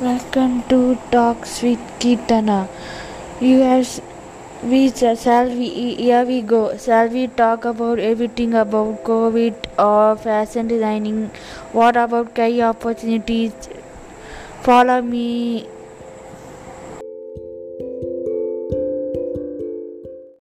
Welcome to Talks with Kitana. You guys, we shall we here we go. Shall we talk about everything about COVID or fashion designing? What about career opportunities? Follow me.